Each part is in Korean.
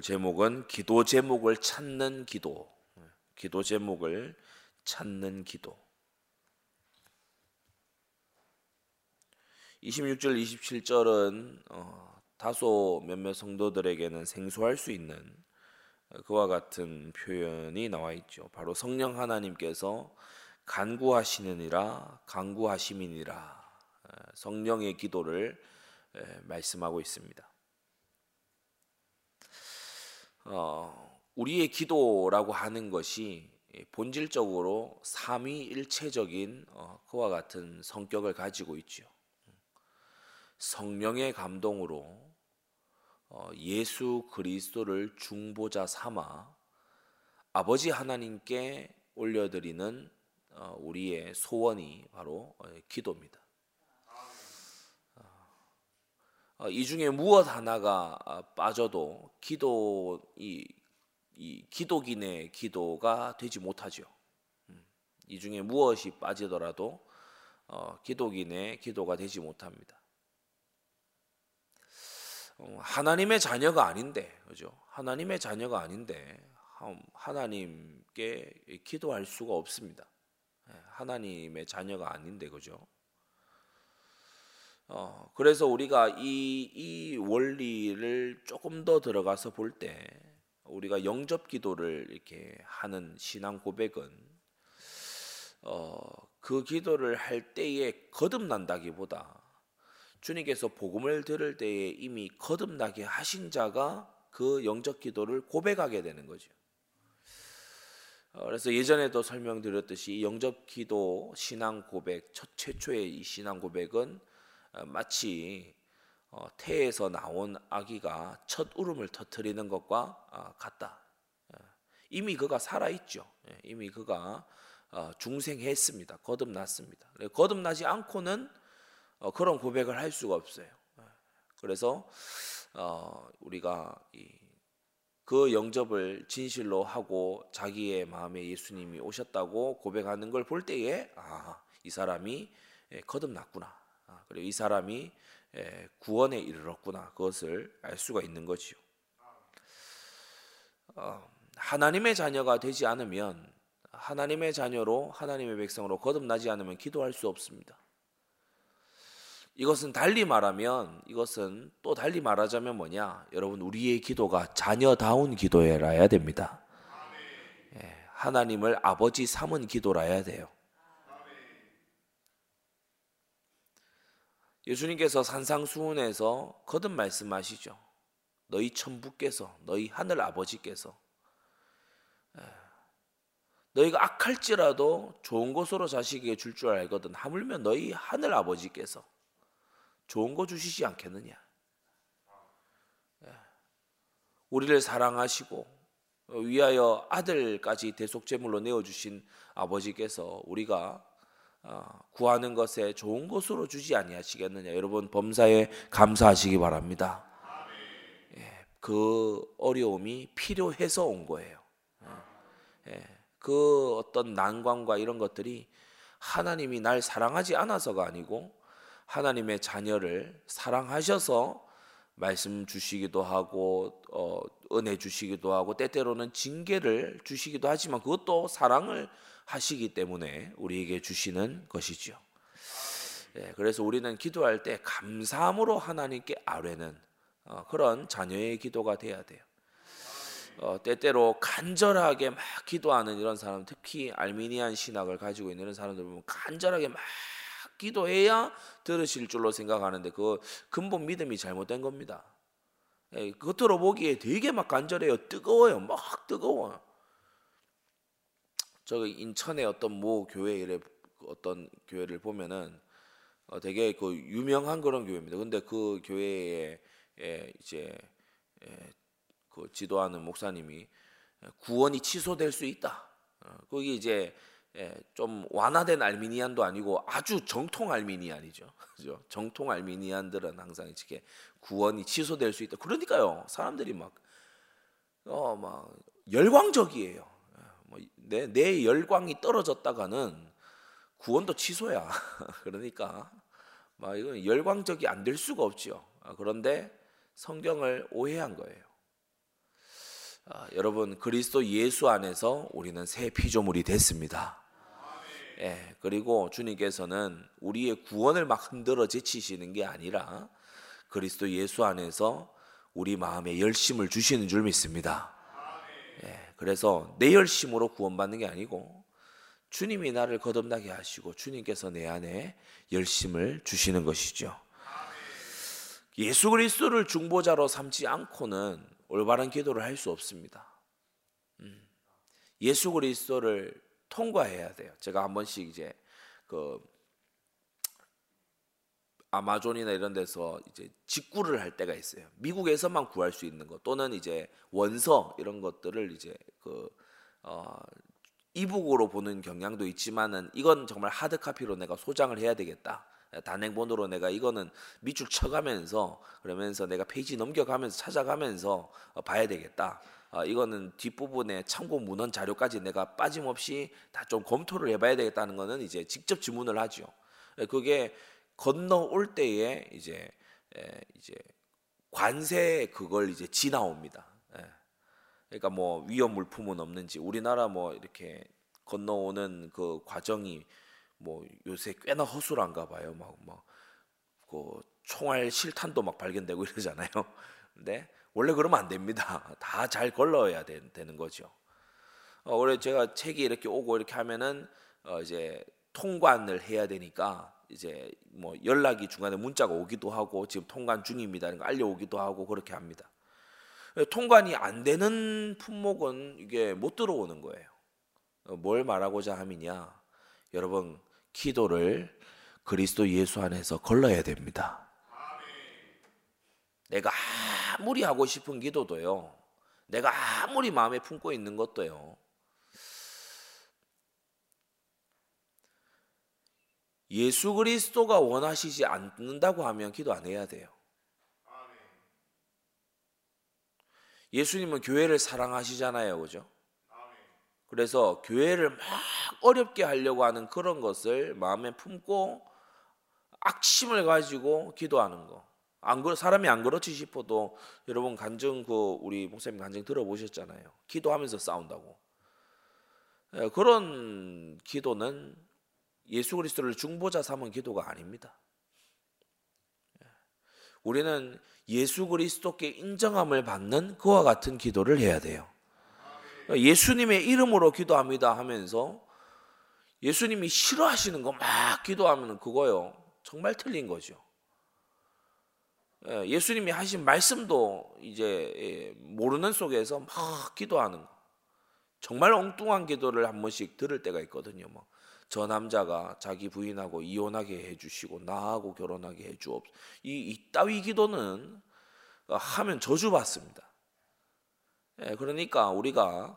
오늘 제목은 기도 제목을 찾는 기도. 기도 제목을 찾는 기도. 26절, 27절은 어, 다소 몇몇 성도들에게는 생소할 수 있는 그와 같은 표현이 나와 있죠. 바로 성령 하나님께서 간구하시느니라 간구하심이니라 성령의 기도를 말씀하고 있습니다. 어, 우리의 기도라고 하는 것이 본질적으로 삼위일체적인 어, 그와 같은 성격을 가지고 있죠. 성령의 감동으로 어, 예수 그리스도를 중보자 삼아 아버지 하나님께 올려드리는 어, 우리의 소원이 바로 어, 기도입니다. 이 중에 무엇 하나가 빠져도 기도 이, 이 기도긴의 기도가 되지 못하죠. 음, 이 중에 무엇이 빠지더라도 기도긴의 기도가 되지 못합니다. 어, 하나님의 자녀가 아닌데, 그죠? 하나님의 자녀가 아닌데 하나님께 기도할 수가 없습니다. 예, 하나님의 자녀가 아닌데, 그죠? 어, 그래서 우리가 이, 이 원리를 조금 더 들어가서 볼 때, 우리가 영접 기도를 이렇게 하는 신앙 고백은, 어, 그 기도를 할 때에 거듭난다기보다 주님께서 복음을 들을 때에 이미 거듭나게 하신 자가 그 영적 기도를 고백하게 되는 거죠. 어, 그래서 예전에도 설명드렸듯이 영접 기도 신앙 고백 첫 최초의 이 신앙 고백은 어, 마치 어, 태에서 나온 아기가 첫 울음을 터뜨리는 것과 같다. 이미 그가 살아 있죠. 예, 이미 그가 중생했습니다. 거듭났습니다. 거듭나지 않고는 어, 그런 고백을 할 수가 없어요. 어, 그래서 어, 우리가 그 영접을 진실로 하고 자기의 마음에 예수님이 오셨다고 고백하는 걸 볼 때에 아, 이 사람이 예, 거듭났구나. 아, 그리고 이 사람이 예, 구원에 이르렀구나. 그것을 알 수가 있는 거지요. 하나님의 자녀가 되지 않으면 하나님의 자녀로 하나님의 백성으로 거듭나지 않으면 기도할 수 없습니다. 이것은 달리 말하면 이것은 또 달리 말하자면 뭐냐? 여러분 우리의 기도가 자녀다운 기도라야 됩니다. 예, 하나님을 아버지 삼은 기도라야 돼요. 예수님께서 산상수훈에서 거듭 말씀하시죠. 너희 천부께서 너희 하늘 아버지께서 예, 너희가 악할지라도 좋은 것으로 자식에게 줄 줄 알거든 하물며 너희 하늘 아버지께서 좋은 거 주시지 않겠느냐? 예. 우리를 사랑하시고 위하여 아들까지 대속제물로 내어주신 아버지께서 우리가 어, 구하는 것에 좋은 것으로 주지 아니하시겠느냐? 여러분 범사에 감사하시기 바랍니다. 예, 그 어려움이 필요해서 온 거예요. 예, 그 어떤 난관과 이런 것들이 하나님이 날 사랑하지 않아서가 아니고 하나님의 자녀를 사랑하셔서 말씀 주시기도 하고 어, 은혜 주시기도 하고 때때로는 징계를 주시기도 하지만 그것도 사랑을 하시기 때문에 우리에게 주시는 것이죠. 예, 그래서 우리는 기도할 때 감사함으로 하나님께 아뢰는 어, 그런 자녀의 기도가 돼야 돼요. 어, 때때로 간절하게 막 기도하는 이런 사람, 특히 알미니안 신학을 가지고 있는 사람들 보면 간절하게 막 기도해야 들으실 줄로 생각하는데 그 근본 믿음이 잘못된 겁니다. 예, 겉으로 보기에 되게 막 간절해요. 뜨거워요. 막 뜨거워요. 저 인천의 어떤 모 교회에 어떤 교회를 보면은 어 되게 그 유명한 그런 교회입니다. 근데 그 교회에 예, 이제 예, 그 지도하는 목사님이 구원이 취소될 수 있다. 어, 거기 이제 예, 좀 완화된 알미니안도 아니고 아주 정통 알미니안이죠. 그죠? 정통 알미니안들은 항상 이렇게 구원이 취소될 수 있다. 그러니까요. 사람들이 막, 어, 막, 열광적이에요. 예, 뭐 내, 내 열광이 떨어졌다가는 구원도 취소야. 그러니까, 막, 이건 열광적이 안 될 수가 없죠. 아, 그런데 성경을 오해한 거예요. 어, 여러분 그리스도 예수 안에서 우리는 새 피조물이 됐습니다. 예, 그리고 주님께서는 우리의 구원을 막 흔들어 제치시는 게 아니라 그리스도 예수 안에서 우리 마음에 열심을 주시는 줄 믿습니다. 예, 그래서 내 열심으로 구원받는 게 아니고 주님이 나를 거듭나게 하시고 주님께서 내 안에 열심을 주시는 것이죠. 예수 그리스도를 중보자로 삼지 않고는 올바른 기도를 할 수 없습니다. 음. 예수 그리스도를 통과해야 돼요. 제가 한 번씩 이제 그 아마존이나 이런 데서 이제 직구를 할 때가 있어요. 미국에서만 구할 수 있는 것 또는 이제 원서 이런 것들을 이제 그 어, 이북으로 보는 경향도 있지만은 이건 정말 하드 카피로 내가 소장을 해야 되겠다. 단행본으로 내가 이거는 밑줄 쳐가면서 그러면서 내가 페이지 넘겨가면서 찾아가면서 어, 봐야 되겠다. 어, 이거는 뒷부분에 참고 문헌 자료까지 내가 빠짐없이 다 좀 검토를 해봐야 되겠다는 거는 이제 직접 주문을 하죠. 그게 건너올 때에 이제 에, 이제 관세 그걸 이제 지나옵니다. 예. 그러니까 뭐 위험 물품은 없는지 우리나라 뭐 이렇게 건너오는 그 과정이 뭐 요새 꽤나 허술한가 봐요. 막막그 총알 실탄도 막 발견되고 이러잖아요. 근데 원래 그러면 안 됩니다. 다 잘 걸러야 되, 는 거죠. 어, 원래 제가 책이 이렇게 오고 이렇게 하면은 어, 이제 통관을 해야 되니까 이제 뭐 연락이 중간에 문자가 오기도 하고 지금 통관 중입니다. 이런 거 알려오기도 하고 그렇게 합니다. 통관이 안 되는 품목은 이게 못 들어오는 거예요. 어, 뭘 말하고자 함이냐? 여러분 기도를 그리스도 예수 안에서 걸러야 됩니다. 내가 아무리 하고 싶은 기도도요. 내가 아무리 마음에 품고 있는 것도요. 예수 그리스도가 원하시지 않는다고 하면 기도 안 해야 돼요. 예수님은 교회를 사랑하시잖아요. 그죠? 그래서 교회를 막 어렵게 하려고 하는 그런 것을 마음에 품고 악심을 가지고 기도하는 거. 안 그러, 사람이 안 그렇지 싶어도 여러분 간증 그 우리 목사님 간증 들어보셨잖아요. 기도하면서 싸운다고. 예, 그런 기도는 예수 그리스도를 중보자 삼은 기도가 아닙니다. 예. 우리는 예수 그리스도께 인정함을 받는 그와 같은 기도를 해야 돼요. 예수님의 이름으로 기도합니다 하면서 예수님이 싫어하시는 거 막 기도하면 그거요. 정말 틀린 거죠. 예, 예수님이 하신 말씀도 이제 예, 모르는 속에서 막 기도하는 거. 정말 엉뚱한 기도를 한 번씩 들을 때가 있거든요. 뭐. 저 남자가 자기 부인하고 이혼하게 해주시고 나하고 결혼하게 해주옵. 이 이따위 기도는 하면 저주 받습니다. 예, 그러니까 우리가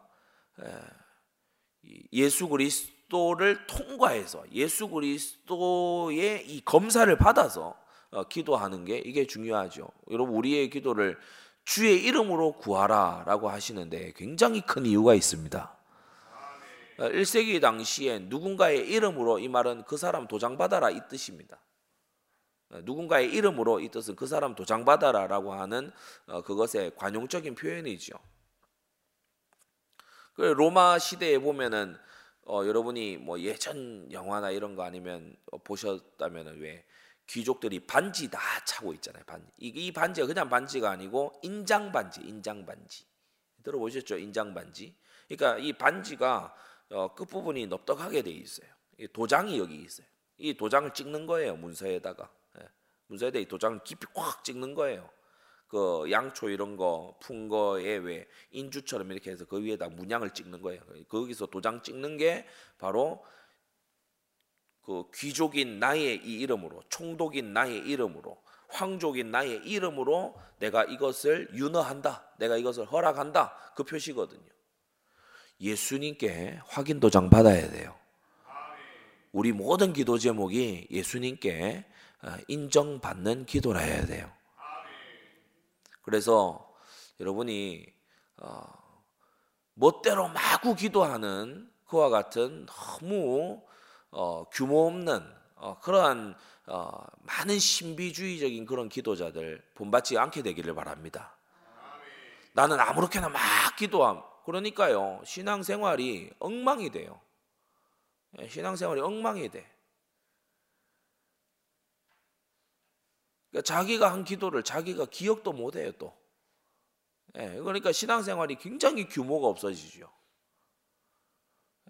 예수 그리스도를 통과해서 예수 그리스도의 이 검사를 받아서 어, 기도하는 게 이게 중요하죠. 여러분 우리의 기도를 주의 이름으로 구하라라고 하시는데 굉장히 큰 이유가 있습니다. 1세기 어, 당시에 누군가의 이름으로 이 말은 그 사람 도장받아라 이 뜻입니다. 어, 누군가의 이름으로 이 뜻은 그 사람 도장받아라 라고 하는 어, 그것의 관용적인 표현이죠. 그 로마 시대에 보면은 어, 여러분이 뭐 예전 영화나 이런 거 아니면 보셨다면은 왜 귀족들이 반지 다 차고 있잖아요. 반지. 이, 이 반지가 그냥 반지가 아니고 인장 반지, 인장 반지. 들어보셨죠? 인장 반지. 그러니까 이 반지가 어, 끝부분이 넓적하게 돼 있어요. 도장이 여기 있어요. 이 도장을 찍는 거예요. 문서에다가. 예. 문서에다 이 도장을 깊이 꽉 찍는 거예요. 그 양초 이런 거 푼 거에 왜 인주처럼 이렇게 해서 그 위에다 문양을 찍는 거예요. 거기서 도장 찍는 게 바로 그 귀족인 나의 이 이름으로 총독인 나의 이름으로 황족인 나의 이름으로 내가 이것을 윤허한다. 내가 이것을 허락한다. 그 표시거든요. 예수님께 확인 도장 받아야 돼요. 우리 모든 기도 제목이 예수님께 어, 인정받는 기도라 해야 돼요. 그래서 여러분이 어, 멋대로 마구 기도하는 그와 같은 너무 어, 규모 없는 어, 그러한 어, 많은 신비주의적인 그런 기도자들 본받지 않게 되기를 바랍니다. 나는 아무렇게나 막 기도함. 그러니까요. 신앙생활이 엉망이 돼요. 예, 신앙생활이 엉망이 돼. 그러니까 자기가 한 기도를 자기가 기억도 못 해요, 또. 예, 그러니까 신앙생활이 굉장히 규모가 없어지죠.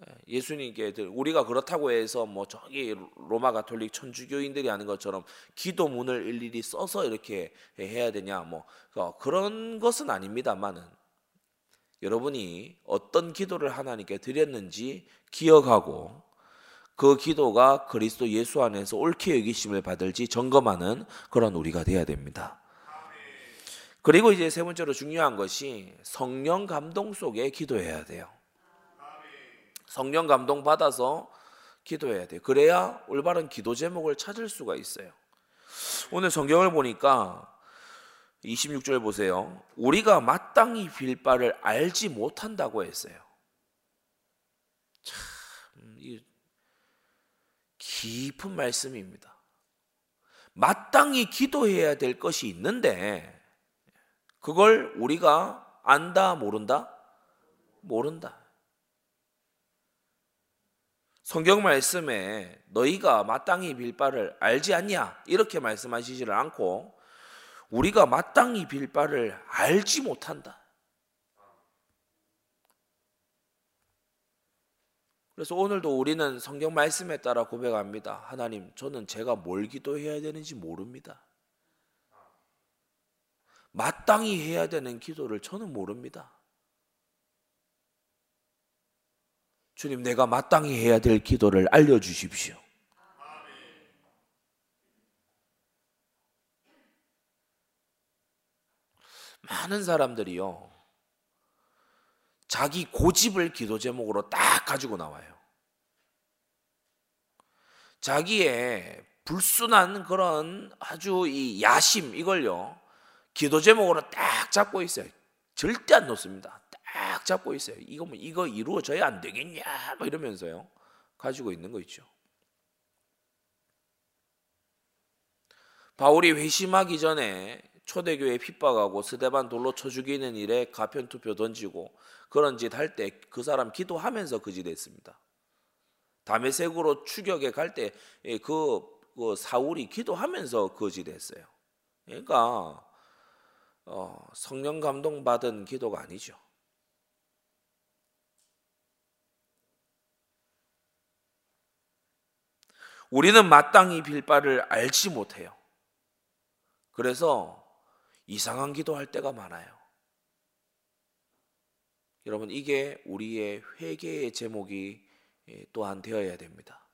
예, 예수님께 우리가 그렇다고 해서 뭐 저기 로마 가톨릭 천주교인들이 하는 것처럼 기도문을 일일이 써서 이렇게 해야 되냐 뭐 어, 그런 것은 아닙니다만은 여러분이 어떤 기도를 하나님께 드렸는지 기억하고 그 기도가 그리스도 예수 안에서 옳게 여기심을 받을지 점검하는 그런 우리가 되어야 됩니다. 그리고 이제 세 번째로 중요한 것이 성령 감동 속에 기도해야 돼요. 성령 감동 받아서 기도해야 돼요. 그래야 올바른 기도 제목을 찾을 수가 있어요. 오늘 성경을 보니까 26절 보세요. 우리가 마땅히 빌 바를 알지 못한다고 했어요. 참, 깊은 말씀입니다. 마땅히 기도해야 될 것이 있는데, 그걸 우리가 안다, 모른다? 모른다. 성경 말씀에 너희가 마땅히 빌 바를 알지 않냐? 이렇게 말씀하시지를 않고 우리가 마땅히 빌 바를 알지 못한다. 그래서 오늘도 우리는 성경 말씀에 따라 고백합니다. 하나님, 저는 제가 뭘 기도해야 되는지 모릅니다. 마땅히 해야 되는 기도를 저는 모릅니다. 주님, 내가 마땅히 해야 될 기도를 알려주십시오. 많은 사람들이요. 자기 고집을 기도 제목으로 딱 가지고 나와요. 자기의 불순한 그런 아주 이 야심 이걸요. 기도 제목으로 딱 잡고 있어요. 절대 안 놓습니다. 딱 잡고 있어요. 이거 뭐 이거 이루어져야 안 되겠냐? 뭐 이러면서요. 가지고 있는 거 있죠. 바울이 회심하기 전에 초대교회 핍박하고 스데반 돌로 쳐 죽이는 일에 가편 투표 던지고 그런 짓 할 때 그 사람 기도하면서 그짓 했습니다. 다메섹으로 추격에 갈 때그 예, 그 사울이 기도하면서 그짓 했어요. 그러니까 어, 성령 감동 받은 기도가 아니죠. 우리는 마땅히 빌 바를 알지 못해요. 그래서 이상한 기도할 때가 많아요. 여러분 이게 우리의 회개의 제목이 예, 또한 되어야 됩니다.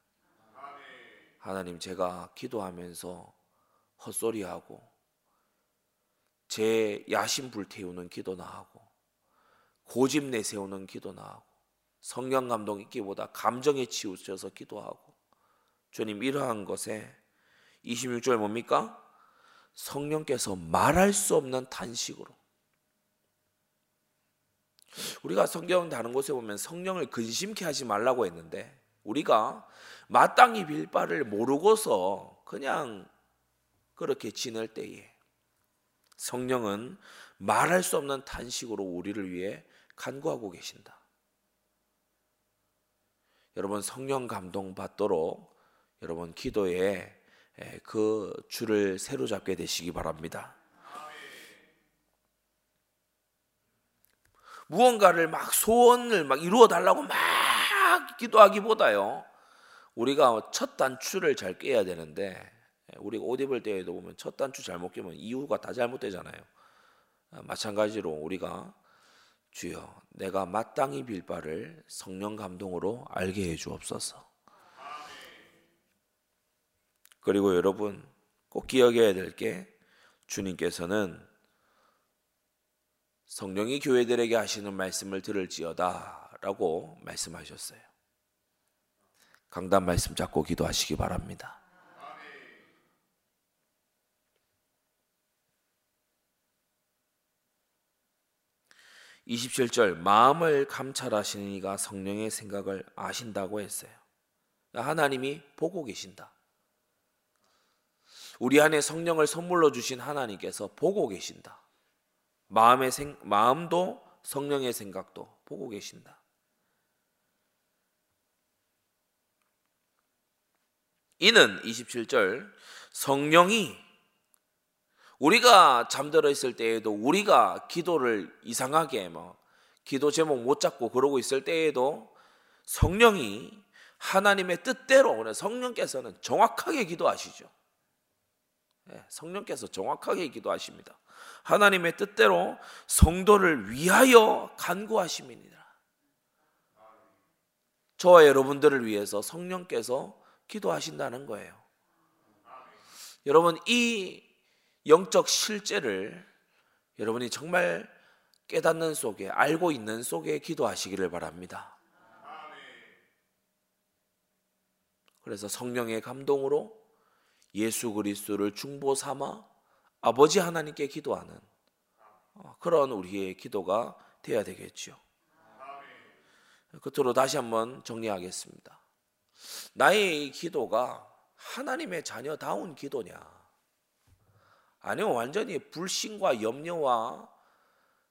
하나님 제가 기도하면서 헛소리하고 제 야심 불태우는 기도나 하고 고집 내세우는 기도나 하고 성령 감동 있기보다 감정에 치우쳐서 기도하고 주님 이러한 것에 26절 뭡니까? 성령께서 말할 수 없는 탄식으로 우리가 성경 다른 곳에 보면 성령을 근심케 하지 말라고 했는데 우리가 마땅히 빌 바를 모르고서 그냥 그렇게 지낼 때에 성령은 말할 수 없는 탄식으로 우리를 위해 간구하고 계신다. 여러분 성령 감동 받도록 여러분 기도에 예, 그 줄을 새로 잡게 되시기 바랍니다. 무언가를 막 소원을 막 이루어 달라고 막 기도하기보다요. 우리가 첫 단추를 잘 깨야 되는데 예, 우리가 옷 입을 때에도 보면 첫 단추 잘못 끼면 이유가 다 잘못되잖아요. 아, 마찬가지로 우리가 주여 내가 마땅히 빌 바를 성령 감동으로 알게 해 주옵소서. 그리고 여러분 꼭 기억해야 될 게 주님께서는 성령이 교회들에게 하시는 말씀을 들을지어다라고 말씀하셨어요. 강단 말씀 잡고 기도하시기 바랍니다. (27절) 마음을 감찰하시는 이가 성령의 생각을 아신다고 했어요 하나님이 보고 계신다 우리 안에 성령을 선물로 주신 하나님께서 보고 계신다. 마음의 생, 마음도 성령의 생각도 보고 계신다. 이는 27절 성령이 우리가 잠들어 있을 때에도 우리가 기도를 이상하게 뭐 기도 제목 못 잡고 그러고 있을 때에도 성령이 하나님의 뜻대로 성령께서는 정확하게 기도하시죠. 예, 성령께서 정확하게 기도하십니다. 하나님의 뜻대로 성도를 위하여 간구하심이니라. 저와 여러분들을 위해서 성령께서 기도하신다는 거예요. 여러분 이 영적 실제를 여러분이 정말 깨닫는 속에 알고 있는 속에 기도하시기를 바랍니다. 그래서 성령의 감동으로 예수 그리스도를 중보 삼아 아버지 하나님께 기도하는 어, 그런 우리의 기도가 되어야 되겠죠. 끝으로 다시 한번 정리하겠습니다. 나의 기도가 하나님의 자녀다운 기도냐? 아니면 완전히 불신과 염려와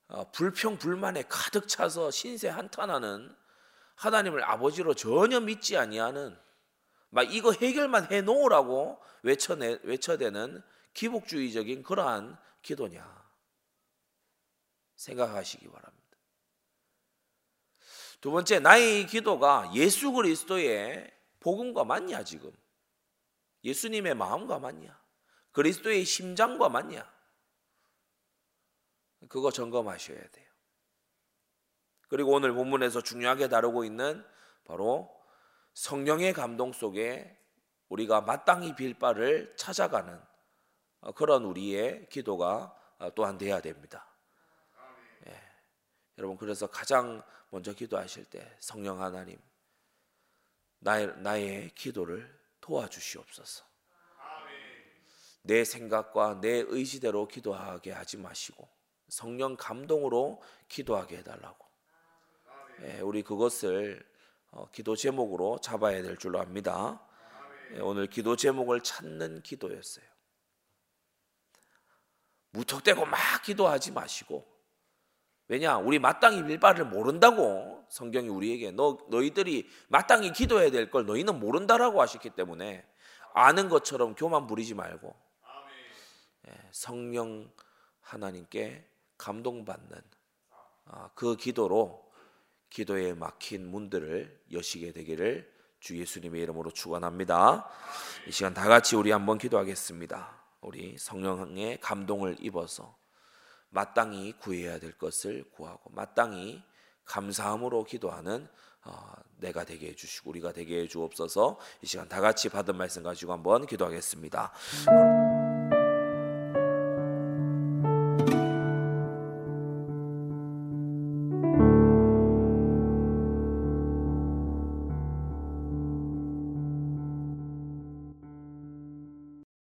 어, 불평 불만에 가득 차서 신세 한탄하는 하나님을 아버지로 전혀 믿지 아니하는 막 이거 해결만 해 놓으라고 외쳐내, 외쳐대는 기복주의적인 그러한 기도냐 생각하시기 바랍니다. 두 번째 나의 기도가 예수 그리스도의 복음과 맞냐 지금 예수님의 마음과 맞냐 그리스도의 심장과 맞냐 그거 점검하셔야 돼요. 그리고 오늘 본문에서 중요하게 다루고 있는 바로 성령의 감동 속에 우리가 마땅히 빌 바를 찾아가는 어, 그런 우리의 기도가 어, 또한 돼야 됩니다. 예. 여러분 그래서 가장 먼저 기도하실 때 성령 하나님 나의, 나의 기도를 도와주시옵소서. 내 생각과 내 의지대로 기도하게 하지 마시고 성령 감동으로 기도하게 해달라고. 예, 우리 그것을 어, 기도 제목으로 잡아야 될 줄로 압니다. 예, 오늘 기도 제목을 찾는 기도였어요. 무턱대고 막 기도하지 마시고 왜냐 우리 마땅히 밀바를 모른다고 성경이 우리에게 너 너희들이 마땅히 기도해야 될 걸 너희는 모른다라고 하셨기 때문에 아는 것처럼 교만 부리지 말고 예, 성령 하나님께 감동받는 아, 그 기도로 기도에 막힌 문들을 여시게 되기를 주 예수님의 이름으로 축원합니다. 이 시간 다 같이 우리 한번 기도하겠습니다. 우리 성령의 감동을 입어서 마땅히 구해야 될 것을 구하고 마땅히 감사함으로 기도하는 어, 내가 되게 해주시고 우리가 되게 해주옵소서 이 시간 다 같이 받은 말씀 가지고 한번 기도하겠습니다.